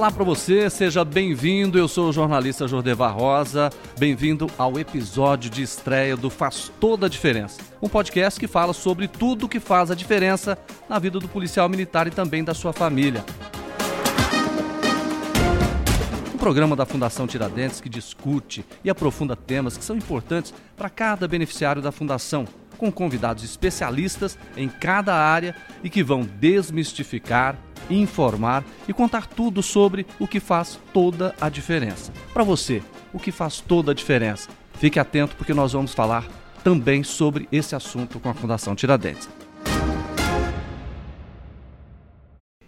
Olá para você, seja bem-vindo. Eu sou o jornalista Jordevar Rosa. Bem-vindo ao episódio de estreia do Faz Toda a Diferença, um podcast que fala sobre tudo que faz a diferença na vida do policial militar e também da sua família. Um programa da Fundação Tiradentes que discute e aprofunda temas que são importantes para cada beneficiário da Fundação com convidados especialistas em cada área e que vão desmistificar, informar e contar tudo sobre o que faz toda a diferença. Para você, o que faz toda a diferença? Fique atento porque nós vamos falar também sobre esse assunto com a Fundação Tiradentes.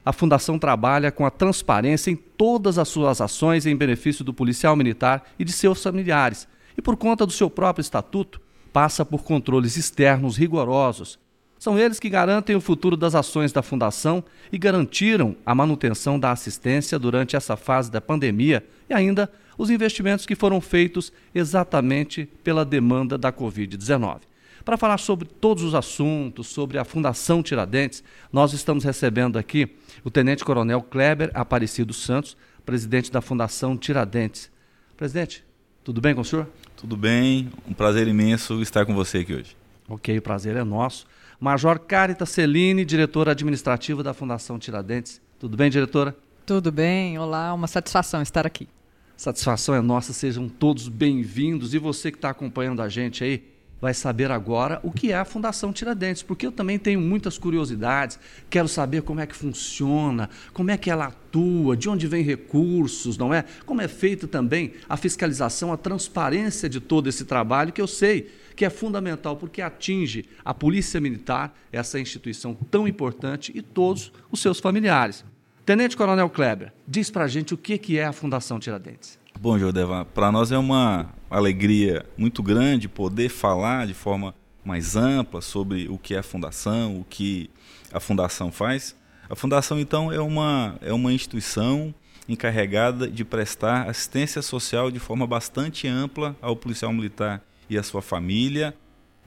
A Fundação trabalha com a transparência em todas as suas ações em benefício do policial militar e de seus familiares. E por conta do seu próprio estatuto, passa por controles externos rigorosos. São eles que garantem o futuro das ações da Fundação e garantiram a manutenção da assistência durante essa fase da pandemia e ainda os investimentos que foram feitos exatamente pela demanda da Covid-19. Para falar sobre todos os assuntos, sobre a Fundação Tiradentes, nós estamos recebendo aqui o Tenente Coronel Kleber Aparecido Santos, presidente da Fundação Tiradentes. Presidente, tudo bem com o senhor? Tudo bem, um prazer imenso estar com você aqui hoje. Ok, o prazer é nosso. Major Carita Celine, diretora administrativa da Fundação Tiradentes. Tudo bem, diretora? Tudo bem, olá, uma satisfação estar aqui. Satisfação é nossa, sejam todos bem-vindos. E você que está acompanhando a gente aí, vai saber agora o que é a Fundação Tiradentes, porque eu também tenho muitas curiosidades, quero saber como é que funciona, como é que ela atua, de onde vem recursos, não é? Como é feita também a fiscalização, a transparência de todo esse trabalho que eu sei que é fundamental porque atinge a Polícia Militar, essa instituição tão importante, e todos os seus familiares. Tenente Coronel Kleber, diz pra gente o que é a Fundação Tiradentes. Bom, Jordevan, para nós é uma alegria muito grande poder falar de forma mais ampla sobre o que é a fundação, o que a fundação faz. A fundação então é uma é uma instituição encarregada de prestar assistência social de forma bastante ampla ao policial militar e à sua família,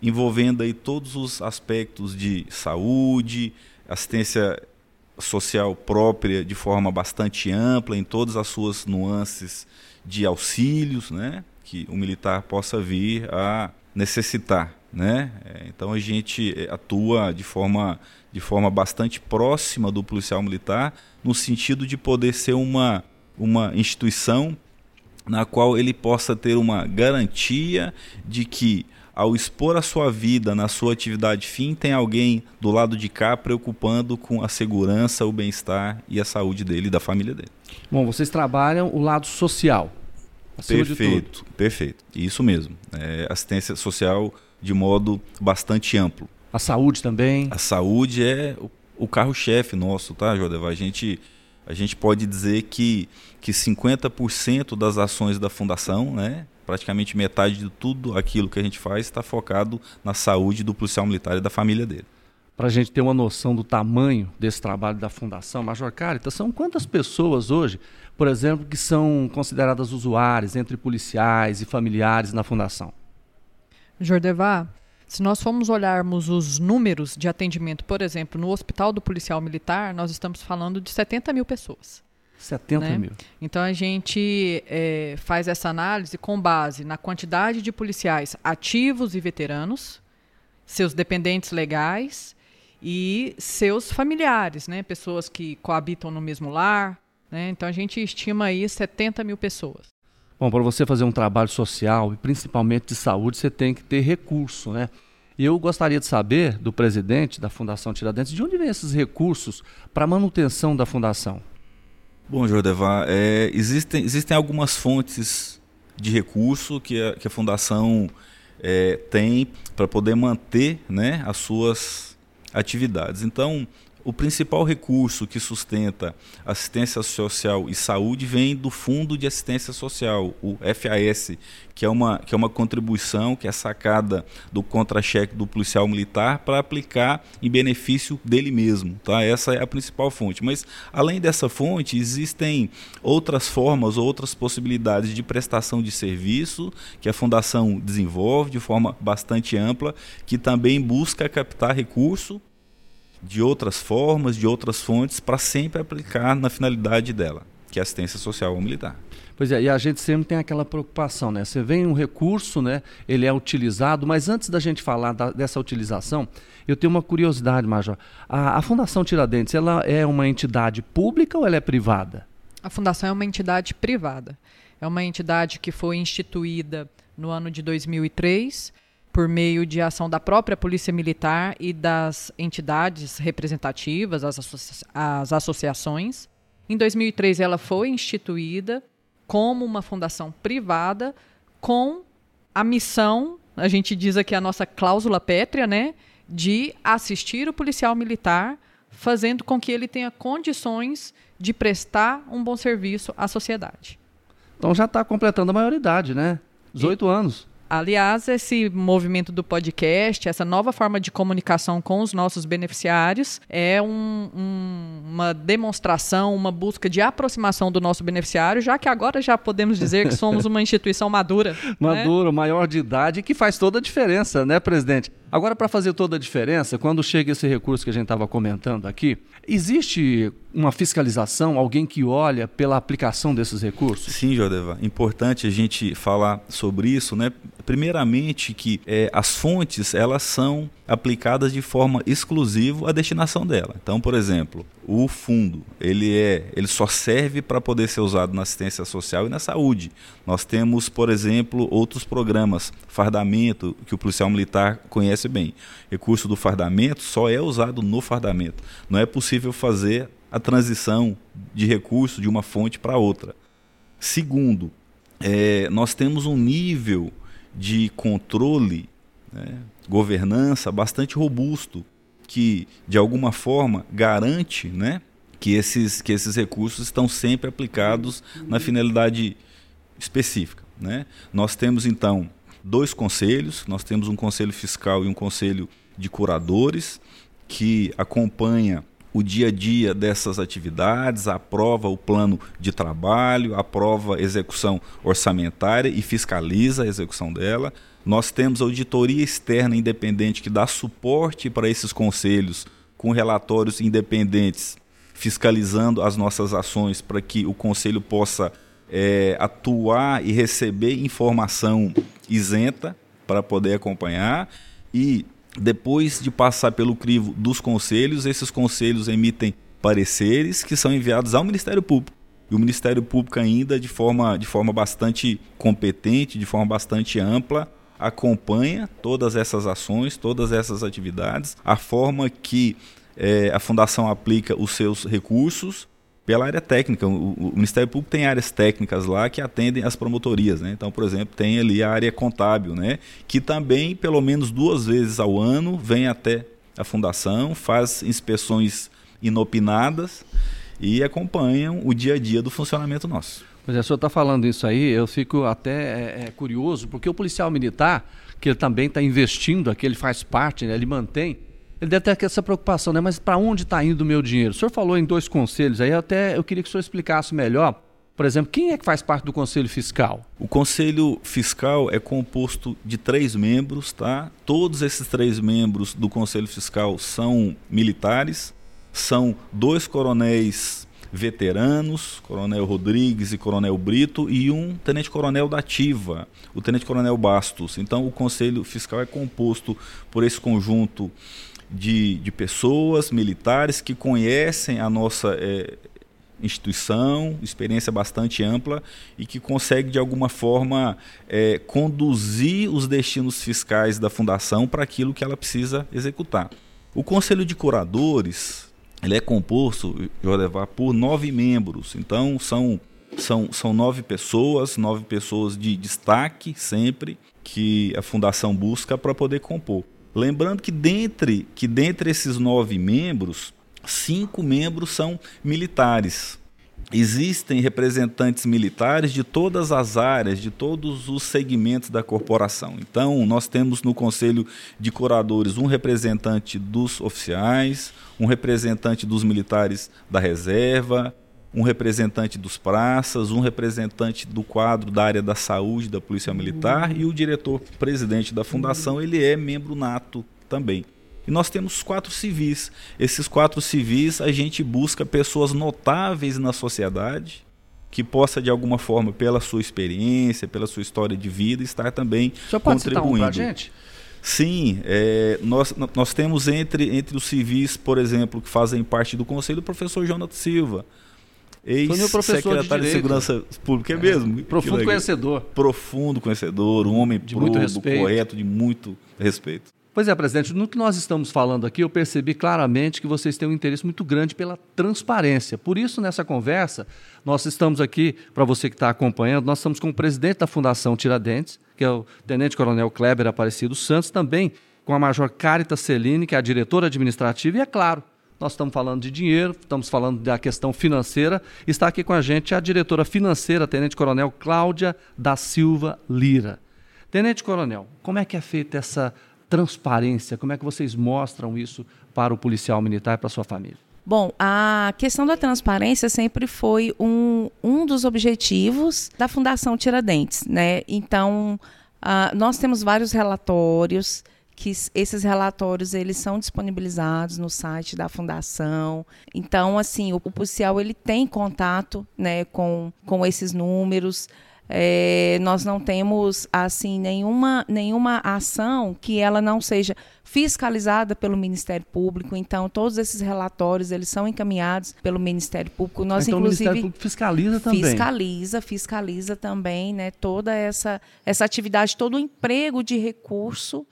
envolvendo aí todos os aspectos de saúde, assistência social própria de forma bastante ampla em todas as suas nuances de auxílios, né, que o militar possa vir a necessitar, né? É, então a gente é, atua de forma de forma bastante próxima do policial militar, no sentido de poder ser uma uma instituição na qual ele possa ter uma garantia de que ao expor a sua vida na sua atividade fim, tem alguém do lado de cá preocupando com a segurança, o bem-estar e a saúde dele e da família dele. Bom, vocês trabalham o lado social. Perfeito, perfeito. Isso mesmo. É assistência social de modo bastante amplo. A saúde também? A saúde é o, carro-chefe nosso, tá, Jodeva? A gente, a gente pode dizer que, que 50% das ações da fundação, né, praticamente metade de tudo aquilo que a gente faz está focado na saúde do policial militar e da família dele para a gente ter uma noção do tamanho desse trabalho da Fundação Major Caritas, são quantas pessoas hoje, por exemplo, que são consideradas usuárias entre policiais e familiares na Fundação? Jordevá, se nós formos olharmos os números de atendimento, por exemplo, no Hospital do Policial Militar, nós estamos falando de 70 mil pessoas. 70 né? mil. Então a gente é, faz essa análise com base na quantidade de policiais ativos e veteranos, seus dependentes legais e seus familiares, né? Pessoas que coabitam no mesmo lar. Né? Então a gente estima aí 70 mil pessoas. Bom, para você fazer um trabalho social e principalmente de saúde, você tem que ter recurso, né? E eu gostaria de saber do presidente da Fundação Tiradentes de onde vem esses recursos para a manutenção da fundação. Bom, Jordevar, é, existem, existem algumas fontes de recurso que a, que a Fundação é, tem para poder manter né, as suas atividades. Então, o principal recurso que sustenta assistência social e saúde vem do Fundo de Assistência Social, o FAS, que é uma, que é uma contribuição que é sacada do contra-cheque do policial militar para aplicar em benefício dele mesmo. Tá? Essa é a principal fonte. Mas, além dessa fonte, existem outras formas, outras possibilidades de prestação de serviço que a Fundação desenvolve de forma bastante ampla, que também busca captar recurso de outras formas, de outras fontes, para sempre aplicar na finalidade dela. que é assistência social ao militar. Pois é, e a gente sempre tem aquela preocupação, né? Você vem um recurso, né? Ele é utilizado, mas antes da gente falar da, dessa utilização, eu tenho uma curiosidade, Major. A, a, Fundação Tiradentes, ela é uma entidade pública ou ela é privada? A Fundação é uma entidade privada. É uma entidade que foi instituída no ano de 2003 por meio de ação da própria Polícia Militar e das entidades representativas, as, associa as associações. Em 2003, ela foi instituída como uma fundação privada com a missão, a gente diz aqui a nossa cláusula pétrea, né, de assistir o policial militar, fazendo com que ele tenha condições de prestar um bom serviço à sociedade. Então já está completando a maioridade, né? 18 e, anos. Aliás, esse movimento do podcast, essa nova forma de comunicação com os nossos beneficiários, é um, um, uma demonstração, uma busca de aproximação do nosso beneficiário, já que agora já podemos dizer que somos uma instituição madura. Madura, né? maior de idade, que faz toda a diferença, né, presidente? Agora, para fazer toda a diferença, quando chega esse recurso que a gente estava comentando aqui, existe uma fiscalização, alguém que olha pela aplicação desses recursos? Sim, Jodeva. Importante a gente falar sobre isso, né? Primeiramente que é, as fontes elas são aplicadas de forma exclusiva à destinação dela. Então, por exemplo, o fundo ele é ele só serve para poder ser usado na assistência social e na saúde. Nós temos, por exemplo, outros programas, fardamento que o policial militar conhece bem. Recurso do fardamento só é usado no fardamento. Não é possível fazer a transição de recurso de uma fonte para outra. Segundo, é, nós temos um nível de controle, né, governança bastante robusto, que de alguma forma garante né, que, esses, que esses recursos estão sempre aplicados na finalidade específica. Né? Nós temos então dois conselhos, nós temos um conselho fiscal e um conselho de curadores que acompanha o dia a dia dessas atividades, aprova o plano de trabalho, aprova a execução orçamentária e fiscaliza a execução dela. Nós temos auditoria externa independente que dá suporte para esses conselhos com relatórios independentes fiscalizando as nossas ações para que o conselho possa é, atuar e receber informação isenta para poder acompanhar e depois de passar pelo crivo dos conselhos, esses conselhos emitem pareceres que são enviados ao Ministério Público. E o Ministério Público ainda de forma, de forma bastante competente, de forma bastante ampla, acompanha todas essas ações, todas essas atividades, a forma que é, a Fundação aplica os seus recursos pela área técnica. O, o, Ministério Público tem áreas técnicas lá que atendem as promotorias, né? Então, por exemplo, tem ali a área contábil, né? Que também, pelo menos duas vezes ao ano, vem até a fundação, faz inspeções inopinadas e acompanham o dia a dia do funcionamento nosso. Pois é, o senhor está falando isso aí, eu fico até é, é, curioso, porque o policial militar, que ele também está investindo aqui, ele faz parte, né, ele mantém ele deve ter essa preocupação, né? Mas para onde está indo o meu dinheiro? O senhor falou em dois conselhos, aí até eu queria que o senhor explicasse melhor. Por exemplo, quem é que faz parte do Conselho Fiscal? O Conselho Fiscal é composto de três membros, tá? Todos esses três membros do Conselho Fiscal são militares, são dois coronéis veteranos, Coronel Rodrigues e Coronel Brito, e um tenente-coronel da Ativa, o tenente-coronel Bastos. Então, o Conselho Fiscal é composto por esse conjunto de, de pessoas militares que conhecem a nossa é, instituição, experiência bastante ampla e que consegue de alguma forma é, conduzir os destinos fiscais da fundação para aquilo que ela precisa executar. O Conselho de Curadores ele é composto, eu levar por nove membros, então são são, são nove pessoas, nove pessoas de destaque sempre que a fundação busca para poder compor. Lembrando que dentre, que dentre esses nove membros, cinco membros são militares. Existem representantes militares de todas as áreas, de todos os segmentos da corporação. Então, nós temos no Conselho de Curadores um representante dos oficiais, um representante dos militares da reserva, um representante dos praças, um representante do quadro da área da saúde da Polícia Militar uhum. e o diretor-presidente da fundação, ele é membro nato também. E nós temos quatro civis. Esses quatro civis, a gente busca pessoas notáveis na sociedade, que possa, de alguma forma, pela sua experiência, pela sua história de vida, estar também senhor pode contribuindo. Citar um gente? Sim, é, nós, nós temos entre, entre os civis, por exemplo, que fazem parte do conselho, o professor Jonathan Silva, ex-secretário de, de, Segurança Pública, é, é mesmo? Profundo conhecedor. Profundo conhecedor, um homem de muito respeito. correto, de muito respeito. Pois é, presidente, no que nós estamos falando aqui, eu percebi claramente que vocês têm um interesse muito grande pela transparência. Por isso, nessa conversa, nós estamos aqui, para você que está acompanhando, nós estamos com o presidente da Fundação Tiradentes, que é o Tenente Coronel Kleber Aparecido Santos, também com a Major Carita Celine, que é a diretora administrativa, e é claro, nós estamos falando de dinheiro, estamos falando da questão financeira. Está aqui com a gente a diretora financeira, Tenente Coronel Cláudia da Silva Lira. Tenente Coronel, como é que é feita essa transparência? Como é que vocês mostram isso para o policial militar e para a sua família? Bom, a questão da transparência sempre foi um, um dos objetivos da Fundação Tiradentes, né? Então, uh, nós temos vários relatórios que esses relatórios eles são disponibilizados no site da fundação. Então, assim, o, o policial ele tem contato, né, com, com esses números. É, nós não temos assim nenhuma, nenhuma ação que ela não seja fiscalizada pelo Ministério Público. Então, todos esses relatórios eles são encaminhados pelo Ministério Público. Nós, então, inclusive, o Ministério Público fiscaliza também. Fiscaliza, fiscaliza também, né? Toda essa, essa atividade, todo o emprego de recurso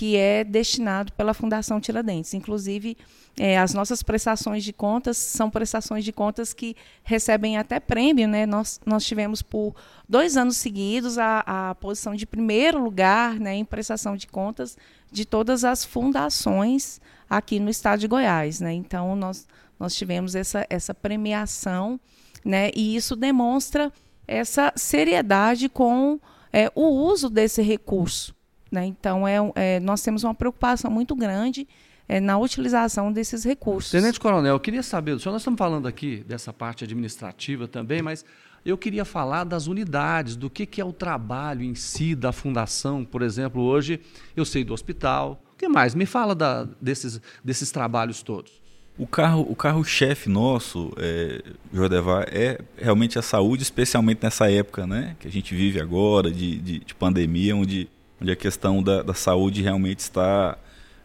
que é destinado pela Fundação Tiradentes. Inclusive, é, as nossas prestações de contas são prestações de contas que recebem até prêmio. Né? Nós, nós tivemos por dois anos seguidos a, a posição de primeiro lugar né, em prestação de contas de todas as fundações aqui no estado de Goiás. Né? Então, nós, nós tivemos essa, essa premiação né? e isso demonstra essa seriedade com é, o uso desse recurso. Né? Então, é, é, nós temos uma preocupação muito grande é, na utilização desses recursos. Tenente Coronel, eu queria saber, senhor, nós estamos falando aqui dessa parte administrativa também, mas eu queria falar das unidades, do que, que é o trabalho em si da fundação. Por exemplo, hoje eu sei do hospital. O que mais? Me fala da, desses, desses trabalhos todos. O carro, o carro-chefe nosso, é, Jordevar, é realmente a saúde, especialmente nessa época né, que a gente vive agora, de, de, de pandemia, onde onde a questão da, da saúde realmente está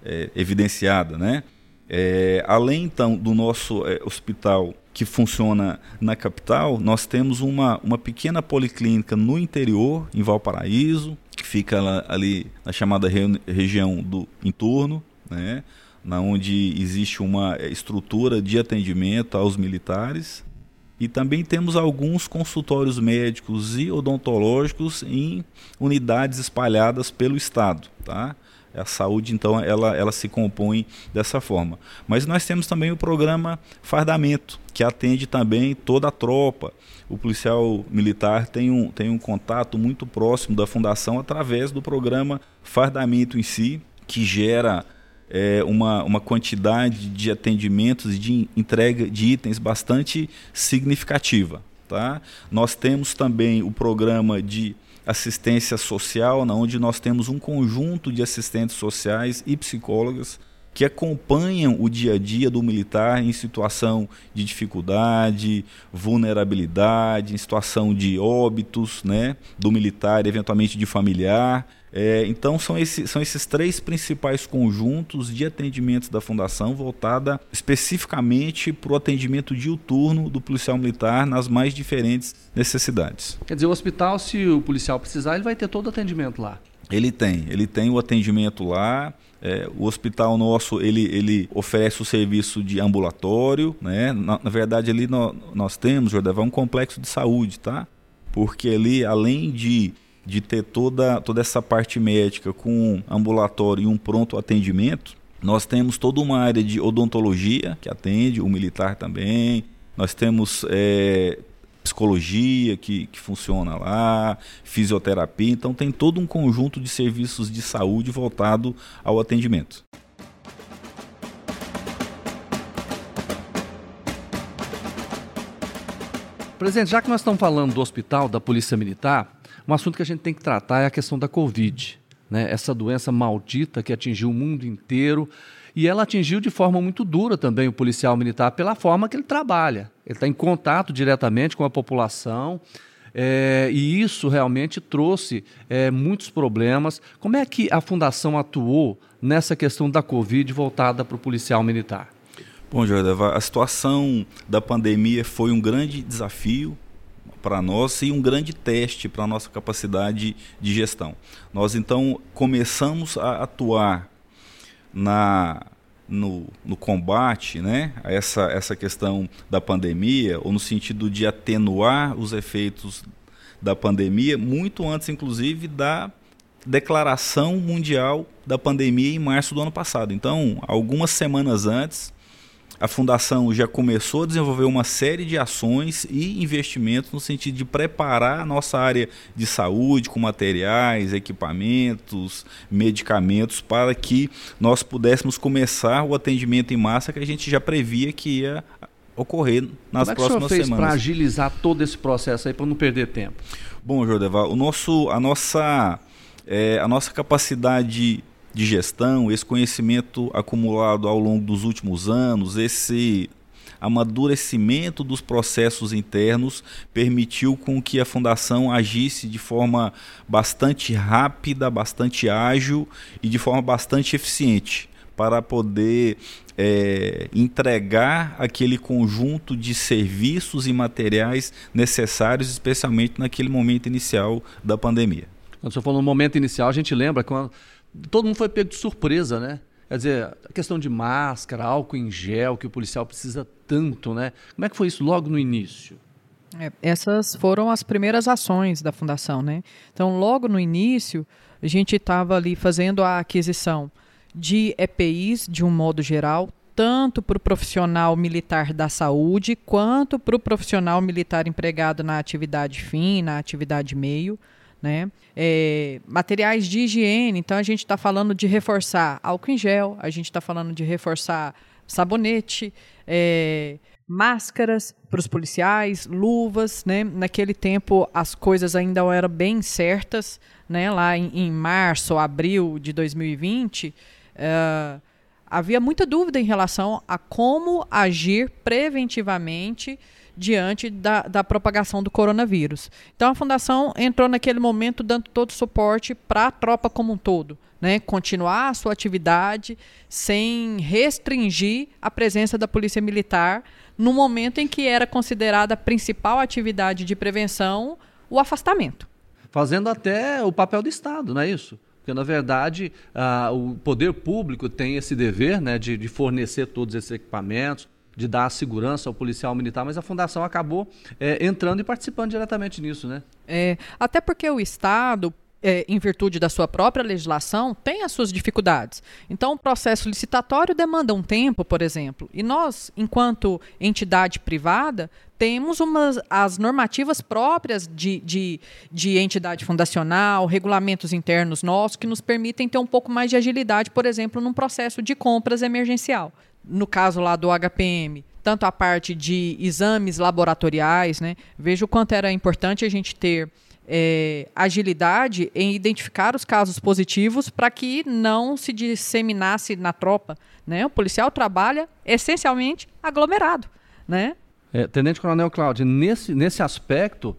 é, evidenciada, né? É, além então do nosso é, hospital que funciona na capital, nós temos uma, uma pequena policlínica no interior, em Valparaíso, que fica lá, ali na chamada re, região do entorno, né? na onde existe uma é, estrutura de atendimento aos militares. E também temos alguns consultórios médicos e odontológicos em unidades espalhadas pelo estado, tá? A saúde, então, ela, ela se compõe dessa forma. Mas nós temos também o programa Fardamento, que atende também toda a tropa. O policial militar tem um, tem um contato muito próximo da fundação através do programa Fardamento em si, que gera é, uma, uma quantidade de atendimentos e de entrega de itens bastante significativa. Tá? Nós temos também o programa de assistência social, onde nós temos um conjunto de assistentes sociais e psicólogas que acompanham o dia a dia do militar em situação de dificuldade, vulnerabilidade, em situação de óbitos né, do militar, eventualmente de familiar. É, então são, esse, são esses três principais conjuntos de atendimentos da Fundação voltada especificamente para o atendimento diuturno do policial militar nas mais diferentes necessidades. Quer dizer, o hospital, se o policial precisar, ele vai ter todo o atendimento lá. Ele tem, ele tem o atendimento lá. É, o hospital nosso ele, ele oferece o serviço de ambulatório, né? Na, na verdade ali nós, nós temos, Jordão, um complexo de saúde, tá? Porque ali além de de ter toda, toda essa parte médica com ambulatório e um pronto atendimento, nós temos toda uma área de odontologia que atende, o militar também, nós temos é, psicologia que, que funciona lá, fisioterapia, então tem todo um conjunto de serviços de saúde voltado ao atendimento. Presidente, já que nós estamos falando do hospital, da Polícia Militar, um assunto que a gente tem que tratar é a questão da Covid, né? essa doença maldita que atingiu o mundo inteiro E ela atingiu de forma muito dura também o policial militar pela forma que ele trabalha. Ele está em contato diretamente com a população. É, e isso realmente trouxe é, muitos problemas. Como é que a Fundação atuou nessa questão da Covid voltada para o policial militar? Bom, Jordeva, a situação da pandemia foi um grande desafio para nós e um grande teste para a nossa capacidade de gestão. Nós então começamos a atuar na no, no combate né, a essa, essa questão da pandemia, ou no sentido de atenuar os efeitos da pandemia, muito antes, inclusive, da declaração mundial da pandemia em março do ano passado. Então, algumas semanas antes, a fundação já começou a desenvolver uma série de ações e investimentos no sentido de preparar a nossa área de saúde com materiais, equipamentos, medicamentos para que nós pudéssemos começar o atendimento em massa que a gente já previa que ia ocorrer nas Como é próximas que o fez semanas. para agilizar todo esse processo aí para não perder tempo? Bom, Jordeval, o nosso, a nossa, é, a nossa capacidade de gestão, esse conhecimento acumulado ao longo dos últimos anos, esse amadurecimento dos processos internos permitiu com que a fundação agisse de forma bastante rápida, bastante ágil e de forma bastante eficiente para poder é, entregar aquele conjunto de serviços e materiais necessários, especialmente naquele momento inicial da pandemia. Quando você falou no momento inicial, a gente lembra quando todo mundo foi pego de surpresa, né? Quer dizer, a questão de máscara, álcool em gel, que o policial precisa tanto, né? Como é que foi isso logo no início? É, essas foram as primeiras ações da fundação, né? Então, logo no início, a gente estava ali fazendo a aquisição de EPIs de um modo geral, tanto para o profissional militar da saúde, quanto para o profissional militar empregado na atividade fim, na atividade meio né? É, materiais de higiene, então a gente está falando de reforçar álcool em gel, a gente está falando de reforçar sabonete, é, máscaras para os policiais, luvas, né? Naquele tempo as coisas ainda eram bem certas, né? Lá em, em março, abril de 2020, uh, havia muita dúvida em relação a como agir preventivamente diante da, da propagação do coronavírus. Então a fundação entrou naquele momento dando todo o suporte para a tropa como um todo. Né, continuar a sua atividade sem restringir a presença da polícia militar no momento em que era considerada a principal atividade de prevenção o afastamento. Fazendo até o papel do Estado, não é isso? Porque, na verdade, ah, o poder público tem esse dever né, de, de fornecer todos esses equipamentos, de dar segurança ao policial militar, mas a fundação acabou é, entrando e participando diretamente nisso, né? É, até porque o Estado, é, em virtude da sua própria legislação, tem as suas dificuldades. Então, o processo licitatório demanda um tempo, por exemplo. E nós, enquanto entidade privada, temos umas, as normativas próprias de, de, de entidade fundacional, regulamentos internos nossos, que nos permitem ter um pouco mais de agilidade, por exemplo, num processo de compras emergencial no caso lá do HPM, tanto a parte de exames laboratoriais, né? Veja o quanto era importante a gente ter é, agilidade em identificar os casos positivos para que não se disseminasse na tropa. Né? O policial trabalha essencialmente aglomerado. Né? É, Tenente Coronel Cláudio, nesse, nesse aspecto,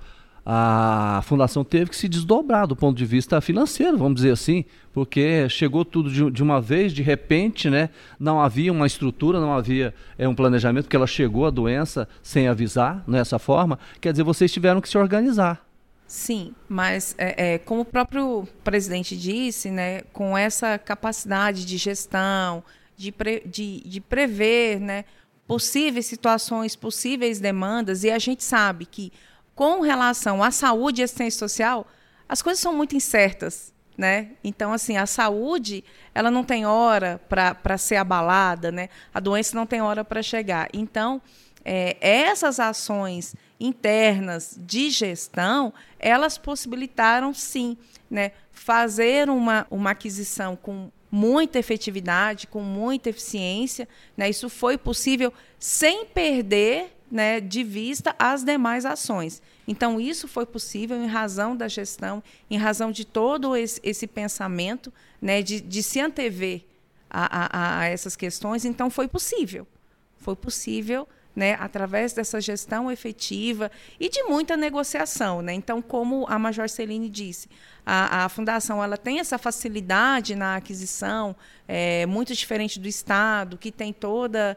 a fundação teve que se desdobrar do ponto de vista financeiro, vamos dizer assim, porque chegou tudo de, de uma vez, de repente, né? Não havia uma estrutura, não havia é, um planejamento, porque ela chegou a doença sem avisar, dessa forma. Quer dizer, vocês tiveram que se organizar. Sim, mas é, é, como o próprio presidente disse, né, com essa capacidade de gestão, de, pre, de, de prever né, possíveis situações, possíveis demandas, e a gente sabe que com relação à saúde e assistência social, as coisas são muito incertas. Né? Então, assim, a saúde, ela não tem hora para ser abalada, né? A doença não tem hora para chegar. Então, é, essas ações internas de gestão, elas possibilitaram, sim, né, fazer uma, uma aquisição com muita efetividade, com muita eficiência. Né? Isso foi possível sem perder né, de vista as demais ações. Então, isso foi possível em razão da gestão, em razão de todo esse, esse pensamento né, de, de se antever a, a, a essas questões, então foi possível. Foi possível né, através dessa gestão efetiva e de muita negociação. Né? Então, como a Major Celine disse, a, a Fundação ela tem essa facilidade na aquisição, é, muito diferente do Estado, que tem toda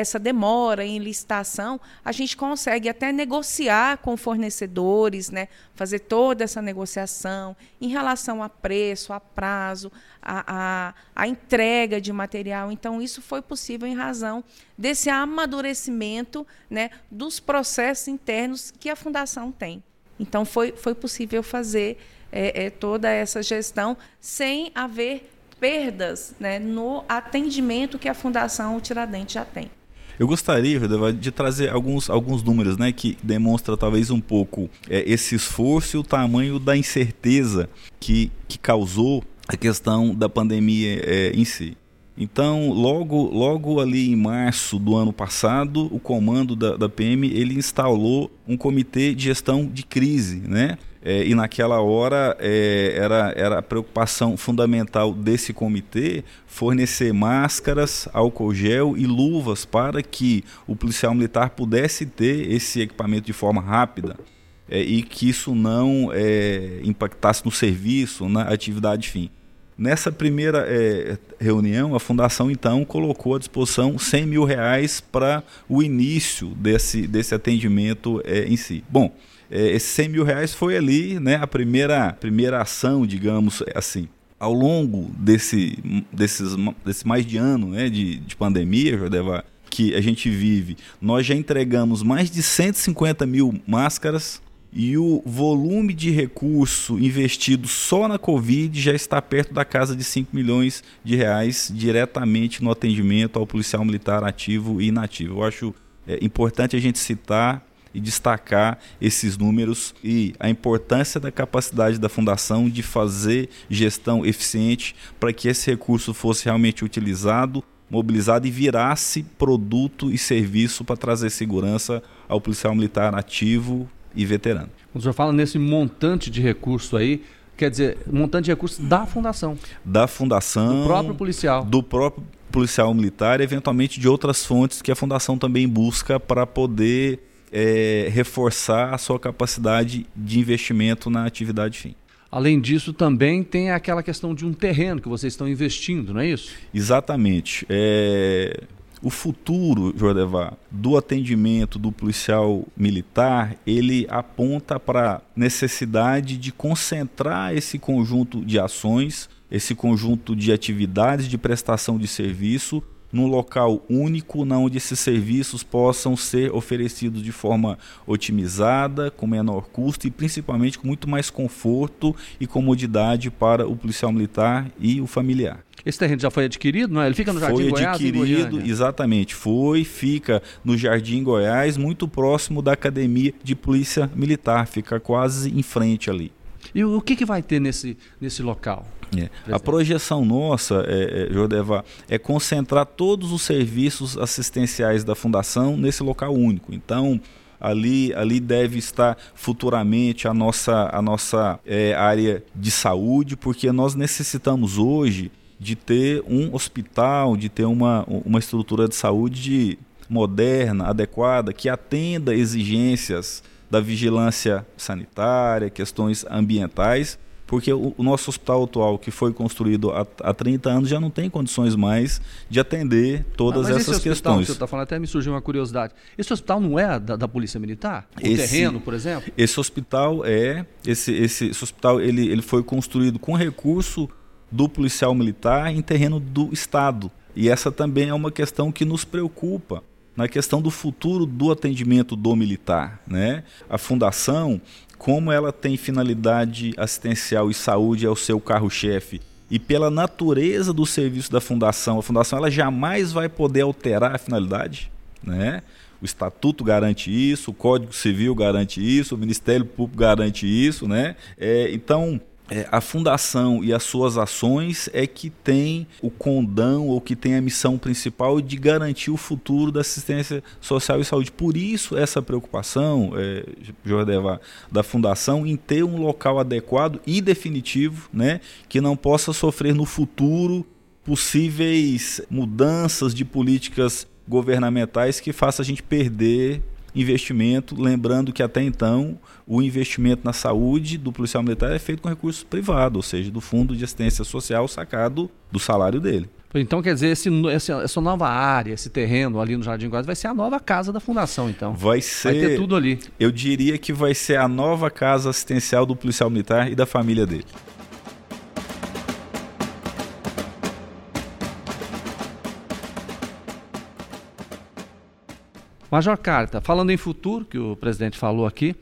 essa demora em licitação, a gente consegue até negociar com fornecedores, né, fazer toda essa negociação em relação a preço, a prazo, a, a, a entrega de material. Então, isso foi possível em razão desse amadurecimento né, dos processos internos que a Fundação tem. Então, foi, foi possível fazer é, é, toda essa gestão sem haver perdas né, no atendimento que a Fundação Tiradentes já tem. Eu gostaria, de trazer alguns, alguns números né, que demonstra talvez um pouco é, esse esforço e o tamanho da incerteza que, que causou a questão da pandemia é, em si. Então, logo, logo ali em março do ano passado, o comando da, da PM ele instalou um comitê de gestão de crise, né? É, e naquela hora é, era, era a preocupação fundamental desse comitê fornecer máscaras, álcool gel e luvas para que o policial militar pudesse ter esse equipamento de forma rápida é, e que isso não é, impactasse no serviço, na atividade fim. Nessa primeira é, reunião, a Fundação então colocou à disposição 100 mil reais para o início desse, desse atendimento é, em si. Bom, esses 100 mil reais foi ali né, a primeira, primeira ação, digamos assim. Ao longo desse, desses, desse mais de ano né, de, de pandemia, Jordeva, que a gente vive, nós já entregamos mais de 150 mil máscaras e o volume de recurso investido só na Covid já está perto da casa de 5 milhões de reais diretamente no atendimento ao policial militar ativo e inativo. Eu acho é, importante a gente citar e destacar esses números e a importância da capacidade da fundação de fazer gestão eficiente para que esse recurso fosse realmente utilizado, mobilizado e virasse produto e serviço para trazer segurança ao policial militar ativo e veterano. O senhor fala nesse montante de recurso aí, quer dizer, montante de recursos da fundação. Da fundação. Do próprio policial. Do próprio policial militar e eventualmente de outras fontes que a fundação também busca para poder é, reforçar a sua capacidade de investimento na atividade fim. Além disso, também tem aquela questão de um terreno que vocês estão investindo, não é isso? Exatamente. É... O futuro, Jordevar, do atendimento do policial militar, ele aponta para a necessidade de concentrar esse conjunto de ações, esse conjunto de atividades de prestação de serviço num local único, onde esses serviços possam ser oferecidos de forma otimizada, com menor custo e principalmente com muito mais conforto e comodidade para o policial militar e o familiar. Esse terreno já foi adquirido, não é? Ele fica no Jardim foi Goiás? Foi adquirido, exatamente. Foi, fica no Jardim Goiás, muito próximo da Academia de Polícia Militar, fica quase em frente ali. E o que, que vai ter nesse, nesse local? É. A projeção nossa, é, é, Jordeva, é concentrar todos os serviços assistenciais da Fundação nesse local único. Então, ali, ali deve estar futuramente a nossa, a nossa é, área de saúde, porque nós necessitamos hoje de ter um hospital, de ter uma, uma estrutura de saúde moderna, adequada, que atenda exigências da vigilância sanitária, questões ambientais, porque o, o nosso hospital atual, que foi construído há, há 30 anos, já não tem condições mais de atender todas ah, essas questões. Que você está falando, até me surgiu uma curiosidade. Esse hospital não é da, da Polícia Militar? O esse, terreno, por exemplo? Esse hospital é. Esse, esse, esse hospital ele, ele foi construído com recurso do policial militar em terreno do Estado. E essa também é uma questão que nos preocupa na questão do futuro do atendimento do militar. Né? A fundação, como ela tem finalidade assistencial e saúde é o seu carro-chefe, e pela natureza do serviço da fundação, a fundação ela jamais vai poder alterar a finalidade, né? O estatuto garante isso, o Código Civil garante isso, o Ministério Público garante isso, né? É, então é, a fundação e as suas ações é que tem o condão ou que tem a missão principal de garantir o futuro da assistência social e saúde. Por isso essa preocupação, é, Jordeva, da fundação em ter um local adequado e definitivo, né, que não possa sofrer no futuro possíveis mudanças de políticas governamentais que façam a gente perder investimento, lembrando que até então o investimento na saúde do policial militar é feito com recursos privados, ou seja, do fundo de assistência social sacado do salário dele. Então, quer dizer, esse, essa nova área, esse terreno ali no Jardim Guardas, vai ser a nova casa da fundação, então. Vai ser. Vai ter tudo ali. Eu diria que vai ser a nova casa assistencial do policial militar e da família dele. Major Carta, falando em futuro, que o presidente falou aqui,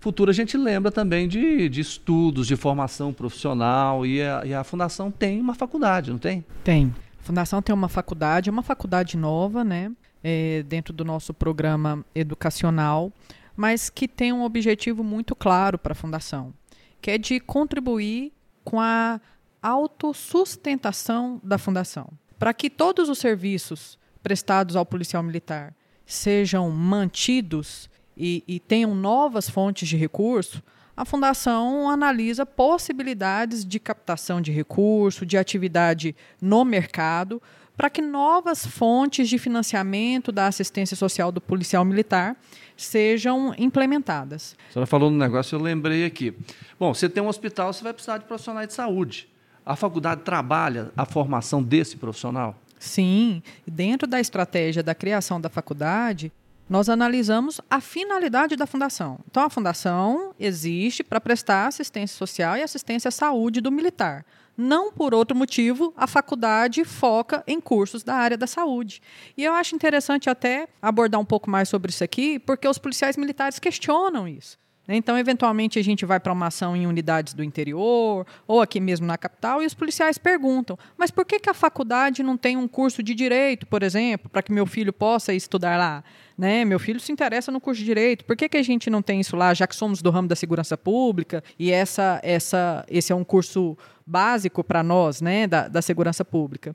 futuro a gente lembra também de, de estudos, de formação profissional, e a, e a Fundação tem uma faculdade, não tem? Tem. A Fundação tem uma faculdade, é uma faculdade nova, né? É, dentro do nosso programa educacional, mas que tem um objetivo muito claro para a Fundação, que é de contribuir com a autossustentação da Fundação. Para que todos os serviços prestados ao policial militar sejam mantidos e, e tenham novas fontes de recurso, a Fundação analisa possibilidades de captação de recurso, de atividade no mercado, para que novas fontes de financiamento da assistência social do policial militar sejam implementadas. A senhora falou no negócio, eu lembrei aqui. Bom, você tem um hospital, você vai precisar de profissionais de saúde. A faculdade trabalha a formação desse profissional? Sim, dentro da estratégia da criação da faculdade, nós analisamos a finalidade da fundação. Então, a fundação existe para prestar assistência social e assistência à saúde do militar. Não por outro motivo, a faculdade foca em cursos da área da saúde. E eu acho interessante até abordar um pouco mais sobre isso aqui, porque os policiais militares questionam isso. Né? Então, eventualmente, a gente vai para uma ação em unidades do interior ou aqui mesmo na capital e os policiais perguntam: mas por que, que a faculdade não tem um curso de direito, por exemplo, para que meu filho possa estudar lá? Né? Meu filho se interessa no curso de direito. Por que, que a gente não tem isso lá, já que somos do ramo da segurança pública e essa, essa, esse é um curso básico para nós, né, da, da segurança pública?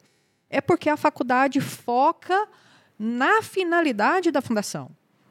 É porque a faculdade foca na finalidade da fundação.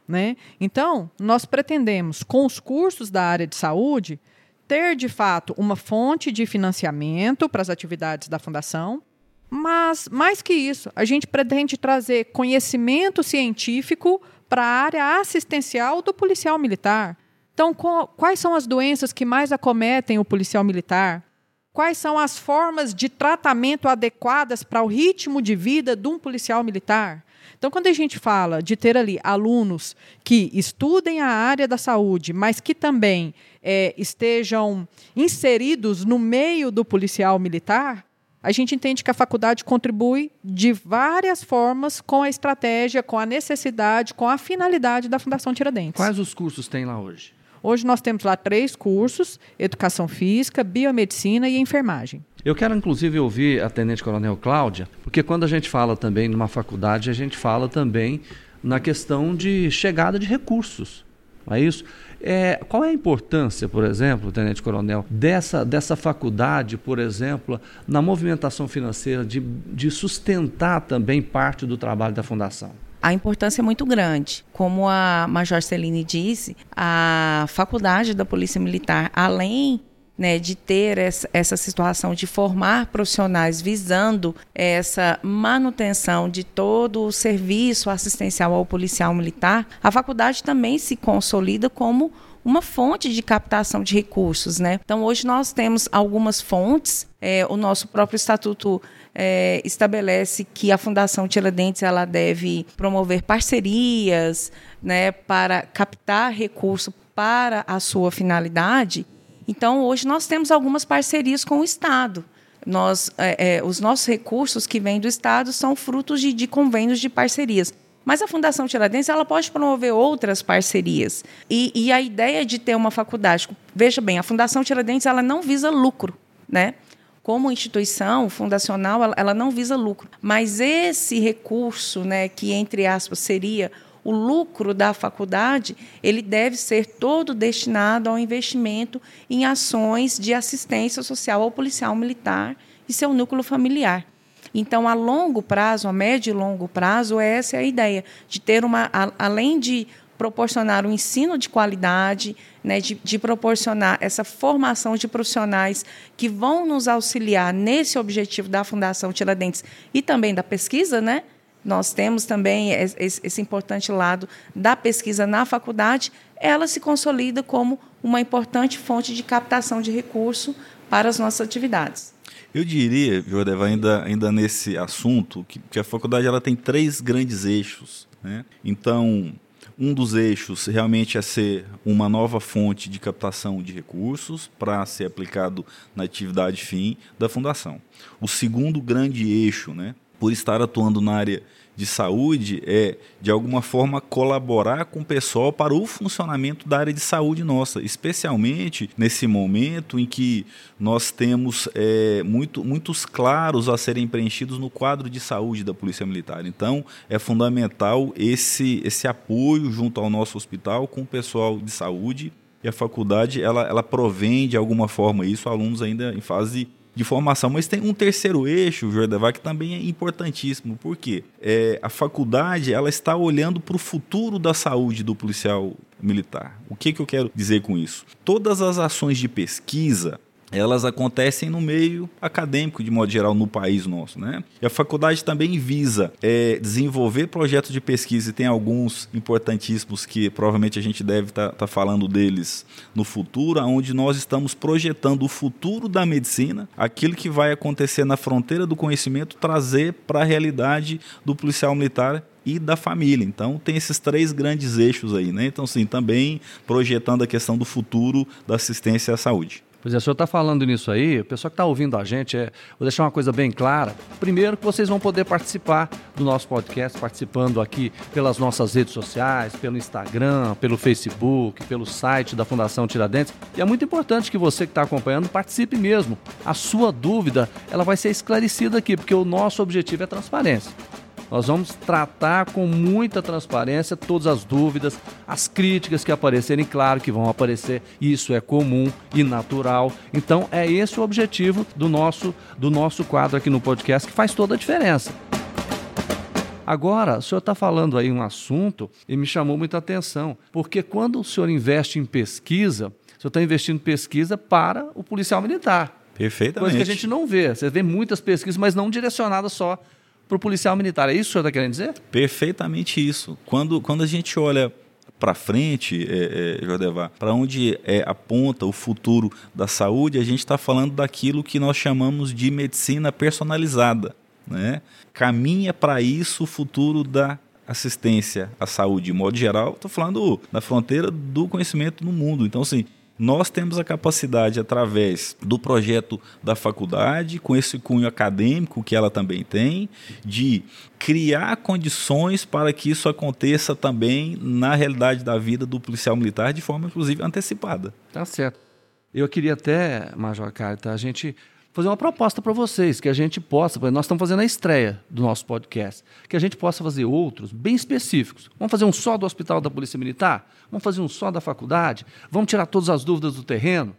Né? Então, nós pretendemos, com os cursos da área de saúde, ter de fato uma fonte de financiamento para as atividades da fundação, mas mais que isso, a gente pretende trazer conhecimento científico para a área assistencial do policial militar. Então, quais são as doenças que mais acometem o policial militar? Quais são as formas de tratamento adequadas para o ritmo de vida de um policial militar? Então, quando a gente fala de ter ali alunos que estudem a área da saúde, mas que também é, estejam inseridos no meio do policial militar, a gente entende que a faculdade contribui de várias formas com a estratégia, com a necessidade, com a finalidade da Fundação Tiradentes. Quais os cursos tem lá hoje? Hoje nós temos lá três cursos: educação física, biomedicina e enfermagem. Eu quero, inclusive, ouvir a Tenente Coronel Cláudia, porque quando a gente fala também numa faculdade, a gente fala também na questão de chegada de recursos. Não é isso? É, qual é a importância, por exemplo, Tenente Coronel, dessa, dessa faculdade, por exemplo, na movimentação financeira, de, de sustentar também parte do trabalho da Fundação? a importância é muito grande. Como a Major Celine disse, a faculdade da Polícia Militar, além né, de ter essa, essa situação de formar profissionais visando essa manutenção de todo o serviço assistencial ao policial militar, a faculdade também se consolida como uma fonte de captação de recursos. Né? Então, hoje nós temos algumas fontes, é, o nosso próprio estatuto é, estabelece que a Fundação Tiradentes ela deve promover parcerias né, para captar recurso para a sua finalidade. Então, hoje nós temos algumas parcerias com o Estado. Nós, é, é, os nossos recursos que vêm do Estado são frutos de, de convênios de parcerias. Mas a Fundação Tiradentes ela pode promover outras parcerias. E, e, a ideia de ter uma faculdade, veja bem, a Fundação Tiradentes ela não visa lucro, né? Como instituição fundacional, ela, ela não visa lucro. Mas esse recurso, né, que entre aspas seria o lucro da faculdade ele deve ser todo destinado ao investimento em ações de assistência social ao policial militar e seu núcleo familiar. Então, a longo prazo, a médio e longo prazo, essa é a ideia de ter uma, além de proporcionar um ensino de qualidade, né, de, de, proporcionar essa formação de profissionais que vão nos auxiliar nesse objetivo da Fundação Tiradentes e também da pesquisa, né? Nós temos também esse, importante lado da pesquisa na faculdade, ela se consolida como uma importante fonte de captação de recurso para as nossas atividades. Eu diria, Jordeva, ainda, ainda nesse assunto, que, que a faculdade ela tem três grandes eixos. Né? Então, um dos eixos realmente é ser uma nova fonte de captação de recursos para ser aplicado na atividade fim da fundação. O segundo grande eixo, né, por estar atuando na área de saúde é, de alguma forma, colaborar com o pessoal para o funcionamento da área de saúde nossa, especialmente nesse momento em que nós temos é, muito, muitos claros a serem preenchidos no quadro de saúde da Polícia Militar. Então, é fundamental esse, esse apoio junto ao nosso hospital com o pessoal de saúde e a faculdade ela, ela provém de alguma forma isso, alunos ainda em fase de formação. Mas tem um terceiro eixo, Jordavar, que também é importantíssimo. Por quê? É, a faculdade ela está olhando para o futuro da saúde do policial militar. O que, que eu quero dizer com isso? Todas as ações de pesquisa elas acontecem no meio acadêmico, de modo geral, no país nosso. Né? E a faculdade também visa é, desenvolver projetos de pesquisa, e tem alguns importantíssimos que provavelmente a gente deve estar tá, tá falando deles no futuro, onde nós estamos projetando o futuro da medicina, aquilo que vai acontecer na fronteira do conhecimento, trazer para a realidade do policial militar e da família. Então tem esses três grandes eixos aí, né? Então sim, também projetando a questão do futuro da assistência à saúde. Pois é, o senhor está falando nisso aí, o pessoal que está ouvindo a gente, é, vou deixar uma coisa bem clara. Primeiro, que vocês vão poder participar do nosso podcast, participando aqui pelas nossas redes sociais, pelo Instagram, pelo Facebook, pelo site da Fundação Tiradentes. E é muito importante que você que está acompanhando participe mesmo. A sua dúvida, ela vai ser esclarecida aqui, porque o nosso objetivo é transparência. Nós vamos tratar com muita transparência todas as dúvidas, as críticas que aparecerem, claro que vão aparecer, isso é comum e natural. Então é esse o objetivo do nosso do nosso quadro aqui no podcast que faz toda a diferença. Agora, o senhor está falando aí um assunto e me chamou muita atenção, porque quando o senhor investe em pesquisa, o senhor está investindo em pesquisa para o policial militar. Perfeitamente. Coisa que a gente não vê. Você vê muitas pesquisas, mas não direcionadas só para o policial militar. É isso que o senhor está querendo dizer? Perfeitamente isso. Quando, quando a gente olha para frente, é, é, para onde é, aponta o futuro da saúde, a gente está falando daquilo que nós chamamos de medicina personalizada. Né? Caminha para isso o futuro da assistência à saúde, de modo geral. Estou falando da fronteira do conhecimento no mundo. Então, assim, nós temos a capacidade, através do projeto da faculdade, com esse cunho acadêmico que ela também tem, de criar condições para que isso aconteça também na realidade da vida do policial militar de forma, inclusive, antecipada. Tá certo. Eu queria até, Major Carta, a gente fazer uma proposta para vocês, que a gente possa, nós estamos fazendo a estreia do nosso podcast, que a gente possa fazer outros bem específicos. Vamos fazer um só do Hospital da Polícia Militar? Vamos fazer um só da faculdade? Vamos tirar todas as dúvidas do terreno?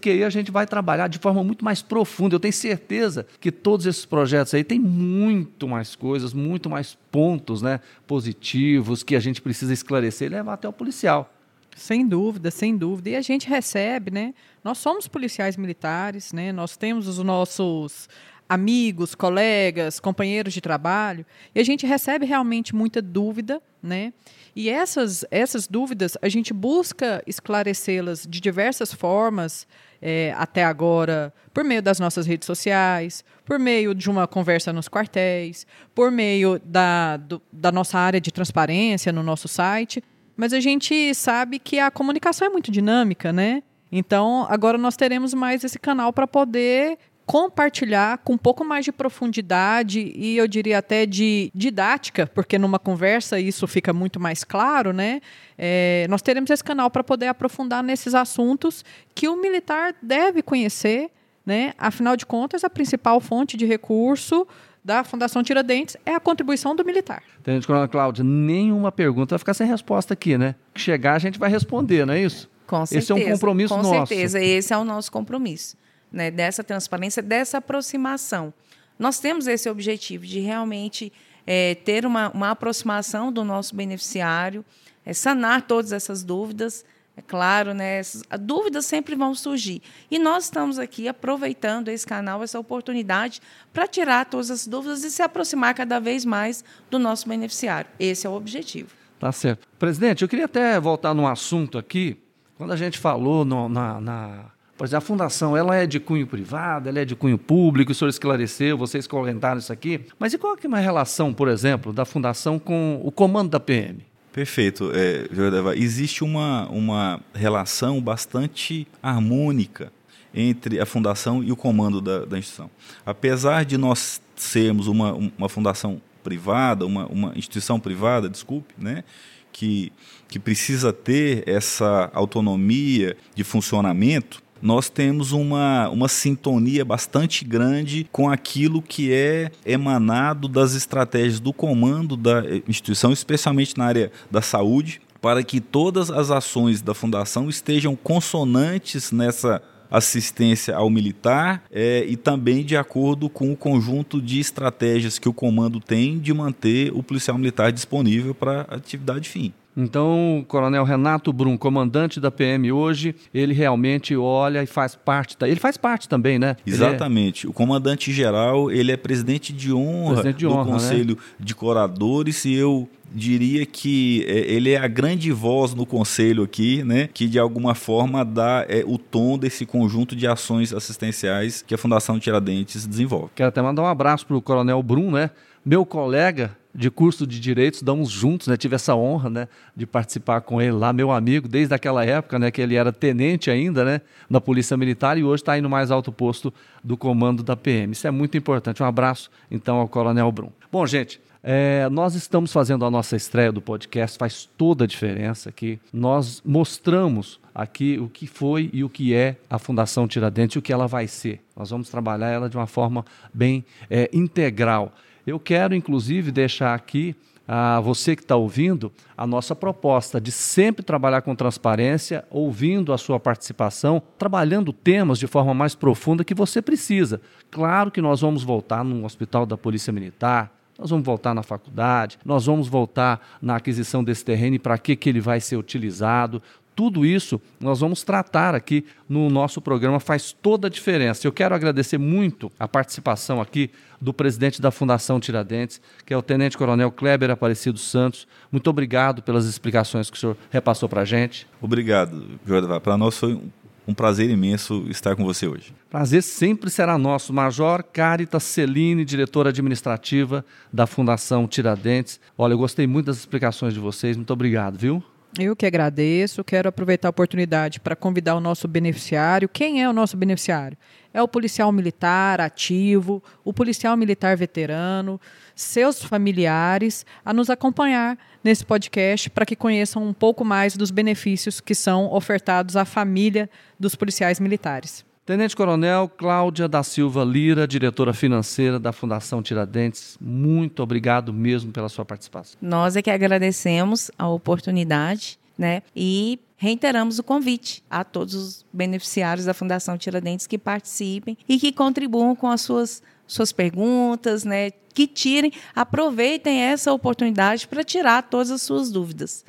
que aí a gente vai trabalhar de forma muito mais profunda. Eu tenho certeza que todos esses projetos aí têm muito mais coisas, muito mais pontos né, positivos que a gente precisa esclarecer e levar até o policial. Sem dúvida, sem dúvida. E a gente recebe, né? Nós somos policiais militares, né? Nós temos os nossos amigos, colegas, companheiros de trabalho, e a gente recebe realmente muita dúvida, né? E essas, essas dúvidas a gente busca esclarecê-las de diversas formas, é, até agora, por meio das nossas redes sociais, por meio de uma conversa nos quartéis, por meio da, do, da nossa área de transparência no nosso site, mas a gente sabe que a comunicação é muito dinâmica, né? Então, agora nós teremos mais esse canal para poder compartilhar com um pouco mais de profundidade e eu diria até de didática, porque numa conversa isso fica muito mais claro, né? É, nós teremos esse canal para poder aprofundar nesses assuntos que o militar deve conhecer, né? Afinal de contas, a principal fonte de recurso da Fundação Tiradentes é a contribuição do militar. Tenente Coronel Cláudio, nenhuma pergunta vai ficar sem resposta aqui, né? Que chegar a gente vai responder, não é isso? Com certeza. Esse é um compromisso com nosso. Com certeza, esse é o nosso compromisso, né? Dessa transparência, dessa aproximação. Nós temos esse objetivo de realmente é, ter uma, uma aproximação do nosso beneficiário, é, sanar todas essas dúvidas. É claro, né? Dúvidas sempre vão surgir. E nós estamos aqui aproveitando esse canal, essa oportunidade, para tirar todas as dúvidas e se aproximar cada vez mais do nosso beneficiário. Esse é o objetivo. Tá certo. Presidente, eu queria até voltar num assunto aqui. Quando a gente falou no, na, na é, a fundação ela é de cunho privado, ela é de cunho público, o senhor esclareceu, vocês comentaram isso aqui. Mas e qual é a relação, por exemplo, da fundação com o comando da PM? Perfeito, é, existe uma, uma relação bastante harmônica entre a fundação e o comando da, da instituição. Apesar de nós sermos uma, uma fundação privada, uma, uma instituição privada, desculpe, né, que, que precisa ter essa autonomia de funcionamento, nós temos uma, uma sintonia bastante grande com aquilo que é emanado das estratégias do comando da instituição, especialmente na área da saúde, para que todas as ações da fundação estejam consonantes nessa assistência ao militar é, e também de acordo com o conjunto de estratégias que o comando tem de manter o policial militar disponível para atividade fim. Então, o Coronel Renato Brum, comandante da PM hoje, ele realmente olha e faz parte. Da... Ele faz parte também, né? É Exatamente. É... O comandante geral, ele é presidente de honra, presidente de honra do né? Conselho né? de Coradores e eu diria que é, ele é a grande voz no conselho aqui, né, que de alguma forma dá é, o tom desse conjunto de ações assistenciais que a Fundação Tiradentes desenvolve. Quero até mandar um abraço para o Coronel Brum, né, meu colega de curso de direitos, damos juntos, né? Tive essa honra, né, de participar com ele lá, meu amigo, desde aquela época, né, que ele era tenente ainda, né, na Polícia Militar e hoje está aí no mais alto posto do comando da PM. Isso é muito importante. Um abraço, então, ao Coronel Brum. Bom, gente, é, nós estamos fazendo a nossa estreia do podcast, faz toda a diferença aqui. Nós mostramos aqui o que foi e o que é a Fundação Tiradentes e o que ela vai ser. Nós vamos trabalhar ela de uma forma bem é, integral. Eu quero, inclusive, deixar aqui a você que está ouvindo a nossa proposta de sempre trabalhar com transparência, ouvindo a sua participação, trabalhando temas de forma mais profunda que você precisa. Claro que nós vamos voltar no hospital da Polícia Militar, nós vamos voltar na faculdade, nós vamos voltar na aquisição desse terreno e para que, que ele vai ser utilizado. Tudo isso nós vamos tratar aqui no nosso programa, faz toda a diferença. Eu quero agradecer muito a participação aqui do presidente da Fundação Tiradentes, que é o Tenente Coronel Kleber Aparecido Santos. Muito obrigado pelas explicações que o senhor repassou para a gente. Obrigado, Jordan. Para nós foi um prazer imenso estar com você hoje. Prazer sempre será nosso. Major Caritas Celine, diretora administrativa da Fundação Tiradentes. Olha, eu gostei muito das explicações de vocês. Muito obrigado, viu? Eu que agradeço. Quero aproveitar a oportunidade para convidar o nosso beneficiário. Quem é o nosso beneficiário? É o policial militar ativo, o policial militar veterano, seus familiares, a nos acompanhar nesse podcast para que conheçam um pouco mais dos benefícios que são ofertados à família dos policiais militares. Tenente Coronel Cláudia da Silva Lira, diretora financeira da Fundação Tiradentes, muito obrigado mesmo pela sua participação. Nós é que agradecemos a oportunidade, né? E reiteramos o convite a todos os beneficiários da Fundação Tiradentes que participem e que contribuam com as suas suas perguntas, né? Que tirem, aproveitem essa oportunidade para tirar todas as suas dúvidas.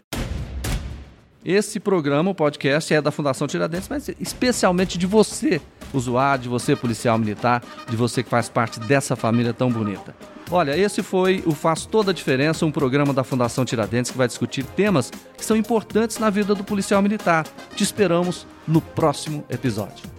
Esse programa, o podcast, é da Fundação Tiradentes, mas especialmente de você, usuário, de você, policial militar, de você que faz parte dessa família tão bonita. Olha, esse foi o Faz Toda a Diferença, um programa da Fundação Tiradentes que vai discutir temas que são importantes na vida do policial militar. Te esperamos no próximo episódio.